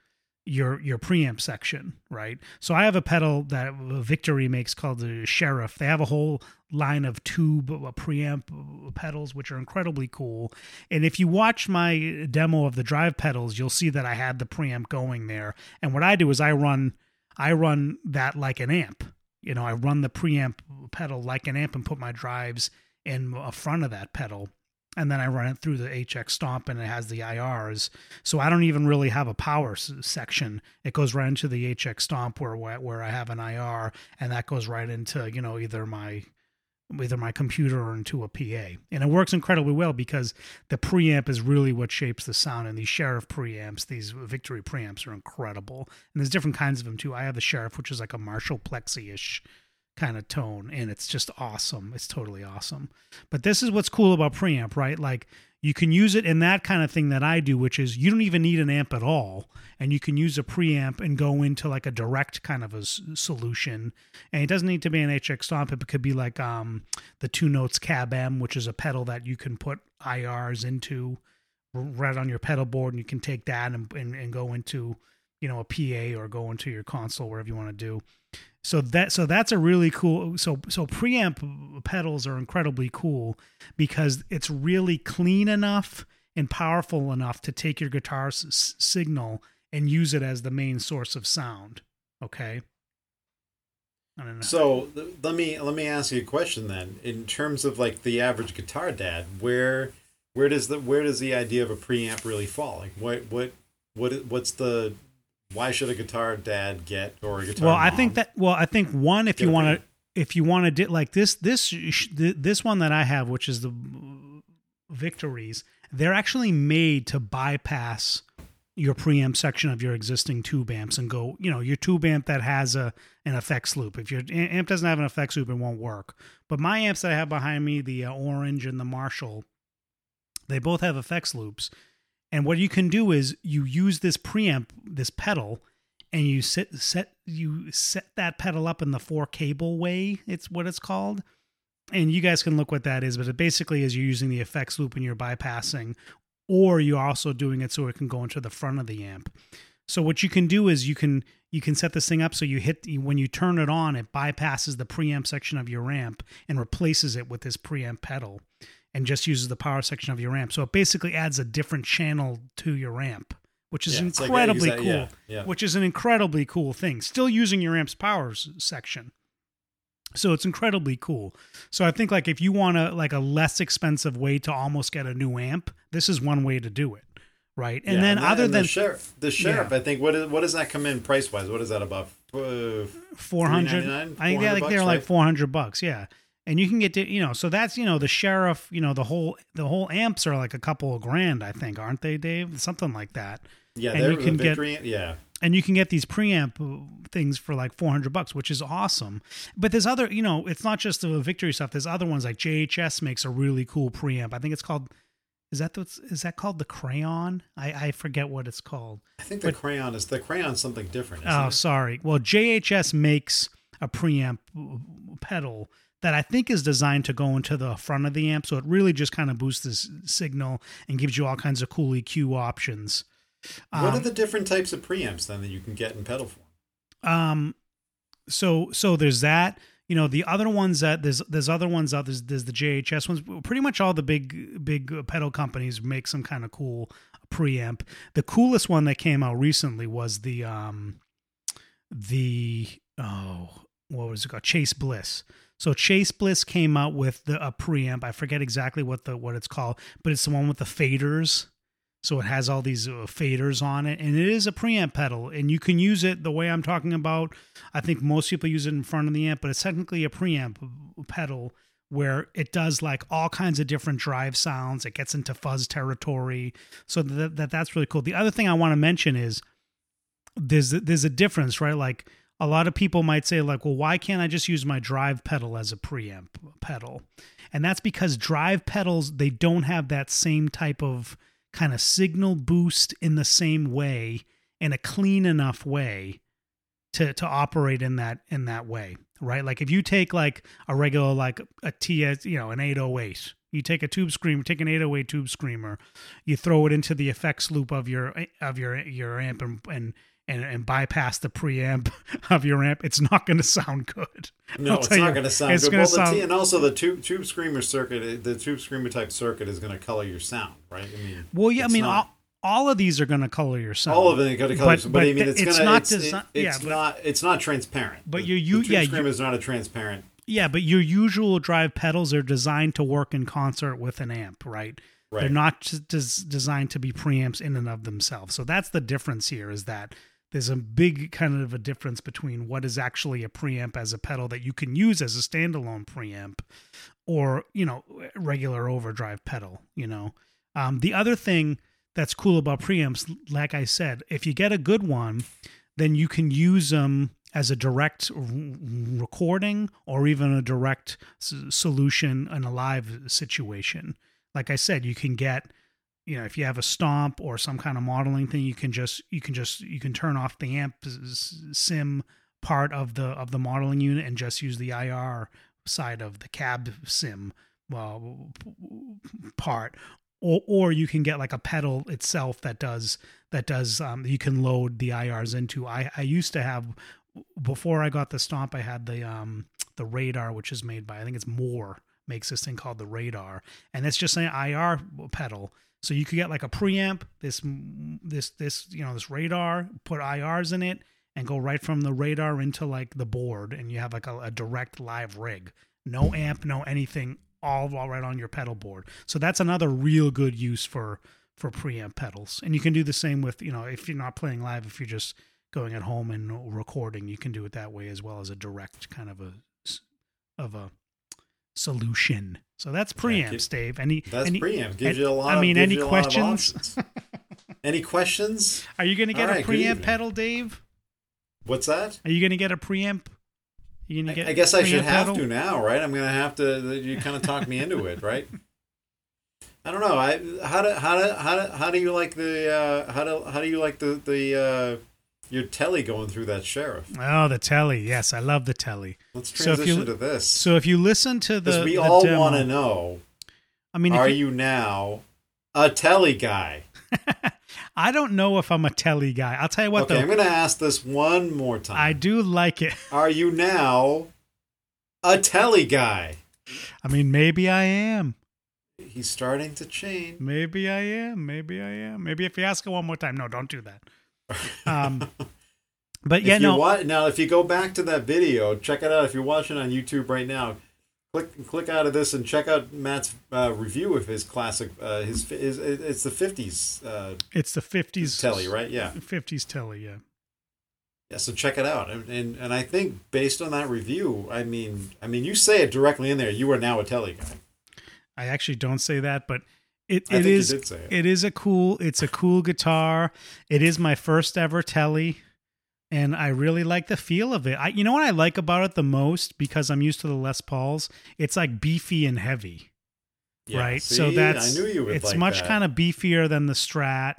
your your preamp section, right? So I have a pedal that Victory makes called the Sheriff. They have a whole line of tube uh, preamp pedals which are incredibly cool. And if you watch my demo of the drive pedals, you'll see that I had the preamp going there. And what I do is I run I run that like an amp. You know, I run the preamp pedal like an amp and put my drives in uh, front of that pedal and then I run it through the HX Stomp, and it has the IRs. So I don't even really have a power s- section. It goes right into the HX Stomp where where I have an IR, and that goes right into you know either my either my computer or into a PA, and it works incredibly well because the preamp is really what shapes the sound. And these Sheriff preamps, these Victory preamps, are incredible. And there's different kinds of them too. I have the Sheriff, which is like a Marshall Plexi ish kind of tone and it's just awesome. It's totally awesome. But this is what's cool about preamp right? Like you can use it in that kind of thing that i do which is you don't even need an amp at all and you can use a preamp and go into like a direct kind of a solution. And it doesn't need to be an hx stomp. It could be like um the Two Notes Cab M which is a pedal that you can put irs into right on your pedal board and you can take that and, and, and go into you know a pa or go into your console wherever you want to do so that so that's a really cool so so preamp pedals are incredibly cool because it's really clean enough and powerful enough to take your guitar s- signal and use it as the main source of sound okay. So th- let me let me ask you a question then. In terms of like the average guitar dad, where where does the where does the idea of a preamp really fall? Like what what what what's the why should a guitar dad get or a guitar? Well, I think that well, I think one if you want to if you want to do like this this this one that I have, which is the Victories, they're actually made to bypass your preamp section of your existing tube amps and go, you know, your tube amp that has a an effects loop. If your amp doesn't have an effects loop, it won't work. But my amps that I have behind me, the uh, Orange and the Marshall, they both have effects loops. And what you can do is you use this preamp, this pedal, and you set set you set that pedal up in the four cable way. It's what it's called. And you guys can look what that is, but it basically is you're using the effects loop and you're bypassing, or you're also doing it so it can go into the front of the amp. So what you can do is you can you can set this thing up so you hit when you turn it on, it bypasses the preamp section of your amp and replaces it with this preamp pedal, and just uses the power section of your amp. So it basically adds a different channel to your amp, which is Yeah, it's like incredibly exa- cool. yeah, yeah. Which is an incredibly cool thing. Still using your amp's power section. So it's incredibly cool. So I think like if you want to like a less expensive way to almost get a new amp, this is one way to do it, right? And Yeah, then that- other and than the sheriff, the sheriff, Yeah. I think what is, what does that come in price wise? What is that about? Uh, four hundred. I think they're like they're $400 like four hundred bucks. Yeah, and you can get to you know so that's you know the sheriff you know the whole the whole amps are like a couple of grand I think aren't they Dave? Something like that. Yeah, and you can get- victory. yeah, and you can get these preamp uh, things for like 400 bucks which is awesome. But there's other you know it's not just the victory stuff. There's other ones like jhs makes a really cool preamp. I think it's called is that the, is that called the crayon? I i forget what it's called. I think the crayon is the crayon something different. Oh it? sorry. Well jhs makes a preamp uh, pedal that I think is designed to go into the front of the amp, so it really just kind of boosts this signal and gives you all kinds of cool EQ options. what are Um, the different types of preamps then that you can get in pedal form? um so so there's that you know the other ones that there's there's other ones out there's there's the JHS ones pretty much all the big big pedal companies make some kind of cool preamp the coolest one that came out recently was the um the oh what was it called Chase Bliss so Chase Bliss came out with the a preamp. I forget exactly what the what it's called but it's the one with the faders. So it has all these uh, faders on it and it is a preamp pedal and you can use it the way i'm talking about. I think most people use it in front of the amp but it's technically a preamp pedal where it does like all kinds of different drive sounds. It gets into fuzz territory. So that, that that's really cool. The other thing i want to mention is there's there's a difference right? Like a lot of people might say like well why can't i just use my drive pedal as a preamp pedal? And that's because drive pedals they don't have that same type of kind of signal boost in the same way in a clean enough way to to operate in that in that way right? Like if you take like a regular like a ts you know an 808 you take a tube screamer take an 808 tube screamer you throw it into the effects loop of your of your your amp and and and, and bypass the preamp (laughs) of your amp it's not going to sound good No, it's not going to sound it's good. Well, the sound- T, and also the tube tube screamer circuit, eh, the tube screamer type circuit is going to color your sound, right? I mean, well yeah i mean not- all, all of these are going to color your sound all of it got to color, But- but, but I mean, it's, it's gonna, not it's, it- it's yeah, but- not, it's not transparent. But The- you- the you- tube yeah, screamer is not a transparent. Yeah, but your usual drive pedals are designed to work in concert with an amp, right? Right. They're not just des- designed to be preamps in and of themselves. So that's the difference here is that there's a big kind of a difference between what is actually a preamp as a pedal that you can use as a standalone preamp or, you know, regular overdrive pedal, you know. Um, the other thing that's cool about preamps, like I said, if you get a good one, then you can use them as a direct recording or even a direct solution in a live situation. Like I said, you can get, you know, if you have a stomp or some kind of modeling thing, you can just you can just you can turn off the amp sim part of the of the modeling unit and just use the IR side of the cab sim well, part or or you can get like a pedal itself that does that does um, you can load the IRs into. I I used to have before I got the stomp. I had the um the radar, which is made by I think it's Mooer makes this thing called the radar, and it's just an IR pedal. So you could get like a preamp, this this this you know this radar, put IRs in it, and go right from the radar into like the board, and you have like a, a direct live rig. No amp, no anything, all, all right on your pedal board. So that's another real good use for for preamp pedals. And you can do the same with you know if you're not playing live, if you're just going at home and recording, you can do it that way as well as a direct kind of a of a solution. So that's preamps, Dave. Any That's any, preamp. Gives and- you a lot. I mean, any you a lot of questions? (laughs) any questions? Are you going to get a right, good preamp pedal, Dave? What's that? Are you going to get a preamp? You going to I, get? I guess I should preamp have to now, right? I'm gonna have to. You kind of talk me into it, right? I don't know. I how do how do how do, how do you like the uh, how do how do you like the the uh, your telly going through that sheriff? Oh, the telly. Yes, I love the telly. Let's So if you- transition to this So if you listen to the, we the all want to know: I mean, Are you, you now a telly guy? (laughs) I don't know if I'm a telly guy. I'll tell you what okay, though. I'm gonna ask this one more time. I do like it. (laughs) Are you now a telly guy? I mean, maybe I am. He's starting to change. Maybe I am. Maybe I am. Maybe if you ask it one more time. No, don't do that. Um, (laughs) but yeah, if you no. wa- now if you go back to that video, check it out. If you're watching on YouTube right now, click click out of this and check out Matt's uh, review of his classic. Uh, his, his it's the '50s uh, It's the 50s telly, right? Yeah, 50s telly, yeah. yeah. So check it out, and, and and I think based on that review, I mean, I mean, you say it directly in there. You are now a telly guy. I actually don't say that, but it, it is it. it is a cool it's a cool guitar. It is my first ever telly and I really like the feel of it. I you know what I like about it the most because I'm used to the Les Pauls? It's like beefy and heavy. Yeah, right? see? so that's I knew you would it's like much that. kind of beefier than the Strat.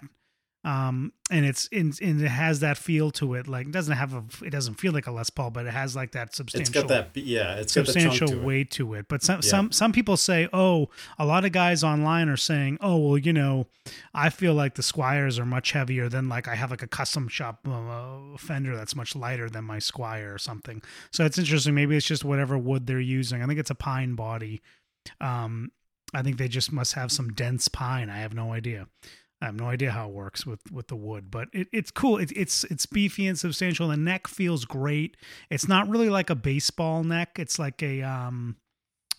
Um, and it's in, and it has that feel to it. Like it doesn't have a, it doesn't feel like a Les Paul, but it has like that It's substantial, got that. Yeah, it's substantial to it. weight to it. But some Yeah. some some people say, oh, a lot of guys online are saying, oh, well, you know, I feel like the Squiers are much heavier than like I have like a custom shop uh, fender that's much lighter than my Squier or something. So it's interesting. Maybe it's just whatever wood they're using. I think it's a pine body. Um, I think they just must have some dense pine. I have no idea. I have no idea how it works with with the wood, but it, it's cool. It, it's it's beefy and substantial. The neck feels great. It's not really like a baseball neck. It's like a um,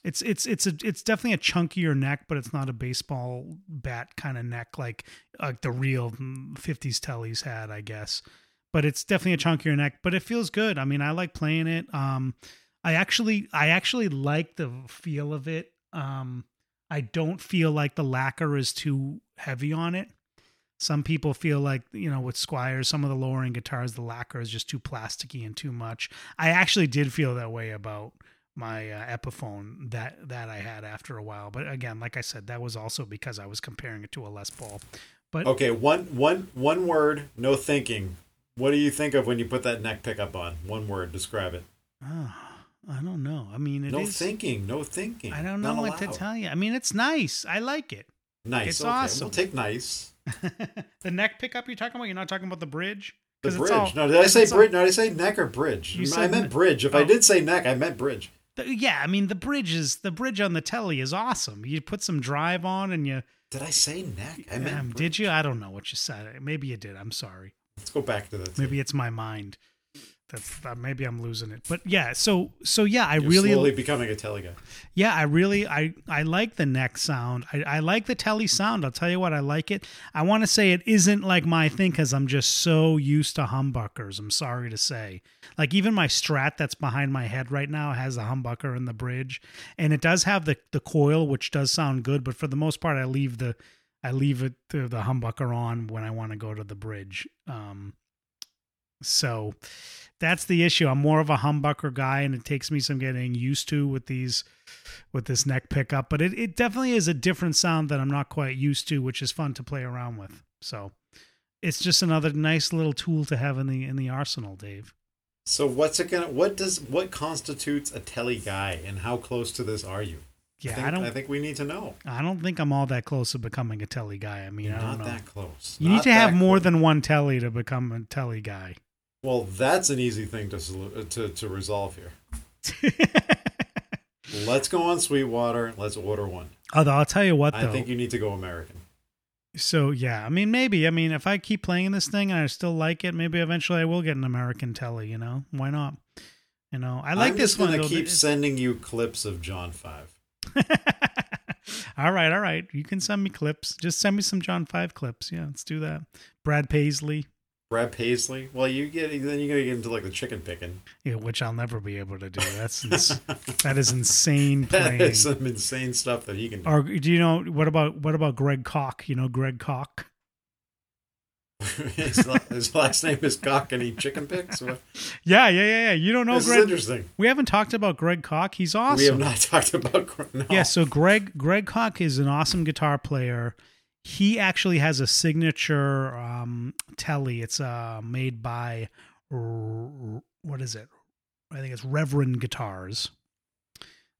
it's it's it's a it's definitely a chunkier neck, but it's not a baseball bat kind of neck like like the real '50s tellies had, I guess. But it's definitely a chunkier neck. But it feels good. I mean, I like playing it. Um, I actually I actually like the feel of it. Um, I don't feel like the lacquer is too heavy on it. Some people feel like, you know, with Squiers, some of the lower end guitars, the lacquer is just too plasticky and too much. I actually did feel that way about my uh, Epiphone that that I had after a while. But again, like I said, that was also because I was comparing it to a Les Paul. But Okay, one one one word, no thinking. What do you think of when you put that neck pickup on? One word, describe it. oh, I don't know. I mean, it no is. thinking, no thinking. I don't Not know what to tell you. I mean, it's nice. I like it. Nice. It's okay, awesome. We'll take nice. (laughs) the neck pickup you're talking about? You're not talking about the bridge? The bridge. all- no, did I say it's all- bridge? No, did I say neck or bridge? I meant ne- bridge. If oh. I did say neck, I meant bridge. The- yeah, I mean the bridge is the bridge on the telly is awesome. You put some drive on and you Did I say neck? I meant. um, did you? I don't know what you said. Maybe you did. I'm sorry. Let's go back to the. Maybe it's my mind. That's uh, maybe I'm losing it. But yeah, so so yeah, I You're really slowly becoming a telly guy. yeah, I really I I like the neck sound. I, I like the telly sound. I'll tell you what, I like it. I want to say it isn't like my thing because I'm just so used to humbuckers. I'm sorry to say. Like even my Strat that's behind my head right now has a humbucker in the bridge, and it does have the the coil, which does sound good. But for the most part, I leave the I leave it the, the humbucker on when I want to go to the bridge. Um, so that's the issue. I'm more of a humbucker guy, and it takes me some getting used to with these with this neck pickup. But it, it definitely is a different sound that I'm not quite used to, which is fun to play around with. So it's just another nice little tool to have in the in the arsenal, Dave. So what's it gonna? What does what constitutes a telly guy, and how close to this are you? Yeah, I, think, I don't I think we need to know. I don't think I'm all that close to becoming a telly guy. I mean, You're I don't not know. that close. you need to have that more close. than one telly to become a telly guy. Well, that's an easy thing to uh, to to resolve here. (laughs) Let's go on Sweetwater. Let's order one. Although I'll tell you what, I think you need to go American. So yeah, I mean, maybe. I mean, if I keep playing this thing and I still like it, maybe eventually I will get an American telly. You know, why not? You know, I like I'm this one. gonna keep It's- sending you clips of John Five. (laughs) all right, all right. You can send me clips. Just send me some John Five clips. Yeah, let's do that. Brad Paisley, Brad Paisley. Well, you get then you gotta get into like the chicken picking. yeah, which I'll never be able to do. That's (laughs) ins- that is insane That playing. is some insane stuff that he can do. Or do you know what about what about Greg Koch? You know Greg Koch. (laughs) his, his last name is Cock and he chicken picks. What? (laughs) Yeah, yeah, yeah, yeah. You don't know this is Greg. interesting. We haven't talked about Greg Koch. He's awesome. We have not talked about. Gr- No. Yeah, so Greg Greg Koch is an awesome guitar player. He actually has a signature um, telly. It's uh, made by what is it? I think it's Reverend Guitars.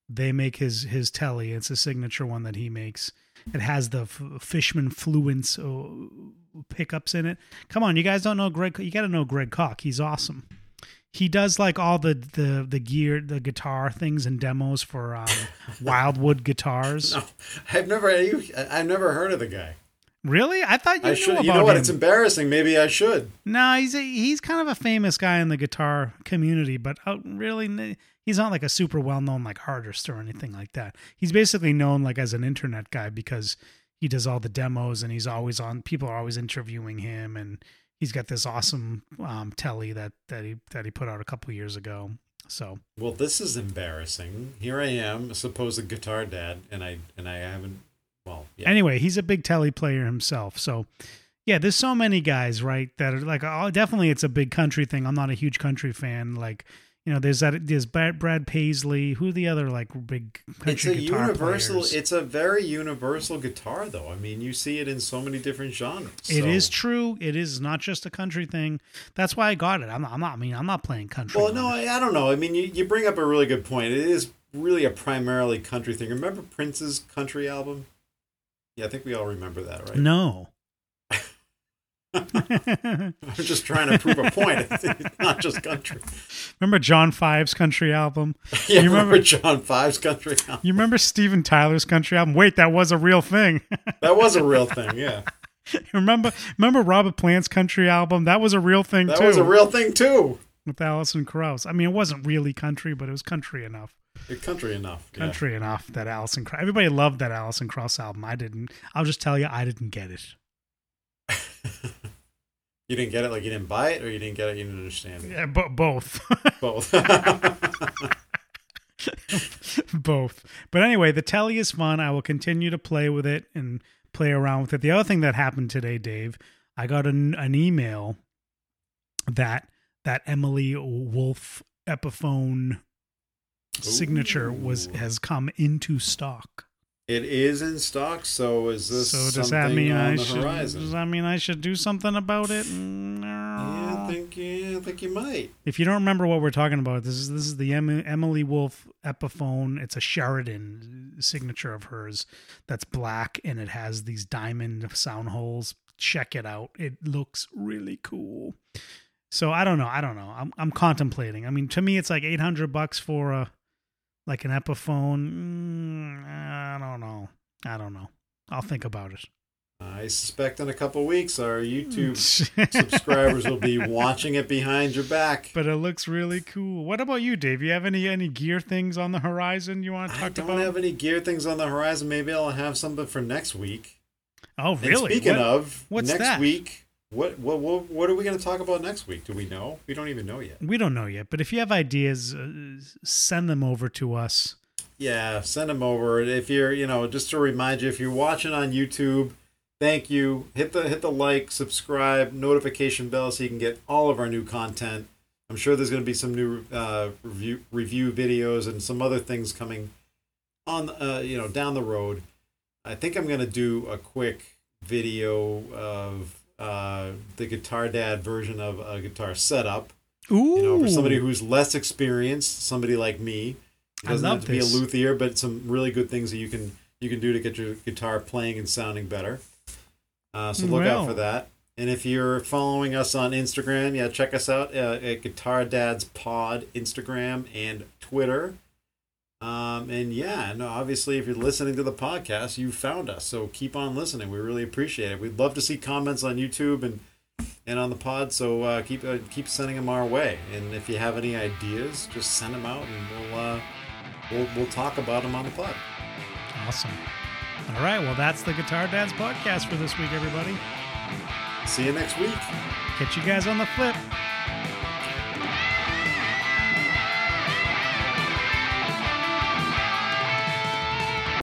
They make his his telly. It's a signature one that he makes. It has the F- Fishman Fluence uh, pickups in it. Come on, you guys don't know Greg. You got to know Greg Koch. He's awesome. He does like all the the the gear, the guitar things and demos for um, (laughs) Wildwood guitars. No, I've never. you- I've never heard of the guy. Really? I thought you I knew should. about You know what? him. It's embarrassing. Maybe I should. No, he's a, he's kind of a famous guy in the guitar community, but uh, really, he's not like a super well known like artist or anything like that. He's basically known like as an internet guy because he does all the demos and he's always on. People are always interviewing him, and he's got this awesome um, telly that that he that he put out a couple years ago. So Well, this is embarrassing. Here I am, a supposed guitar dad, and I and I haven't. Well, yeah. anyway, he's a big telly player himself. So yeah, there's so many guys, right? That are like, oh, definitely, it's a big country thing. I'm not a huge country fan. Like, you know, there's that. There's Brad, Brad Paisley. Who are the other like big country it's a guitar universal. players? It's a very universal guitar, though. I mean, you see it in so many different genres. It so- is true. It is not just a country thing. That's why I got it. I'm not. I'm not I mean, I'm not playing country. Well, no. I, I don't know. I mean, you, you bring up a really good point. It is really a primarily country thing. Remember Prince's country album? Yeah, I think we all remember that, right? no. (laughs) I'm just trying to prove a point. (laughs) It's not just country. remember John Five's country album? (laughs) Yeah, You remember, remember- John Five's country album? You remember Steven Tyler's country album? Wait, that was a real thing. That was a real thing. Yeah, remember remember Robert Plant's country album? That was a real thing that too. That was a real thing too. with Alison Krauss. I mean, it wasn't really country, but it was country enough. Country enough. yeah. Country enough that Alison Krauss. Everybody loved that Alison Krauss album. I didn't. I'll just tell you, I didn't get it. (laughs) You didn't get it, like you didn't buy it, or you didn't get it, you didn't understand it. Yeah, but both. (laughs) Both. (laughs) both. But anyway, the telly is fun. I will continue to play with it and play around with it. The other thing that happened today, Dave, I got an, an email that that Emily Wolfe Epiphone signature was has come into stock. It is in stock. So is this so does something that mean on I the should? horizon? Does that mean I should do something about it? No. Yeah, I think yeah, I think you might. If you don't remember what we're talking about, this is this is the Emily Wolfe Epiphone. It's a Sheraton signature of hers that's black and it has these diamond sound holes. Check it out. It looks really cool. So I don't know. I don't know. I'm I'm contemplating. I mean, to me, it's like 800 bucks for a like an Epiphone. Mm, I don't know. I don't know. I'll think about it. I suspect in a couple weeks our YouTube (laughs) subscribers will be (laughs) watching it behind your back. but it looks really cool. What about you, Dave? You have any any gear things on the horizon you want to talk about? I don't about? have any gear things on the horizon. Maybe I'll have something for next week. oh, And really? speaking What- of what's next that? week, what, what what what are we going to talk about next week? Do we know? We don't even know yet. we don't know yet, but if you have ideas, uh, send them over to us. Yeah, send them over. If you're, you know, just to remind you, if you're watching on YouTube, thank you. Hit the hit the like, subscribe, notification bell so you can get all of our new content. I'm sure there's going to be some new uh, review review videos and some other things coming on, uh, you know, down the road. I think I'm going to do a quick video of uh, the Guitar Dad version of a guitar setup Ooh, you know, for somebody who's less experienced, somebody like me. It doesn't have to be a luthier, but some really good things that you can you can do to get your guitar playing and sounding better. Uh, so look Well. out for that. And if you're following us on Instagram, yeah, check us out uh, at Guitar Dads Pod Instagram and Twitter. Um, and yeah, no, obviously, if you're listening to the podcast, you found us. So keep on listening. We really appreciate it. We'd love to see comments on YouTube and and on the pod. So uh, keep uh, keep sending them our way. And if you have any ideas, just send them out, and we'll uh, we'll we'll talk about them on the pod. Awesome. All right. Well, that's the Guitar Dads podcast for this week, everybody. See you next week. Catch you guys on the flip.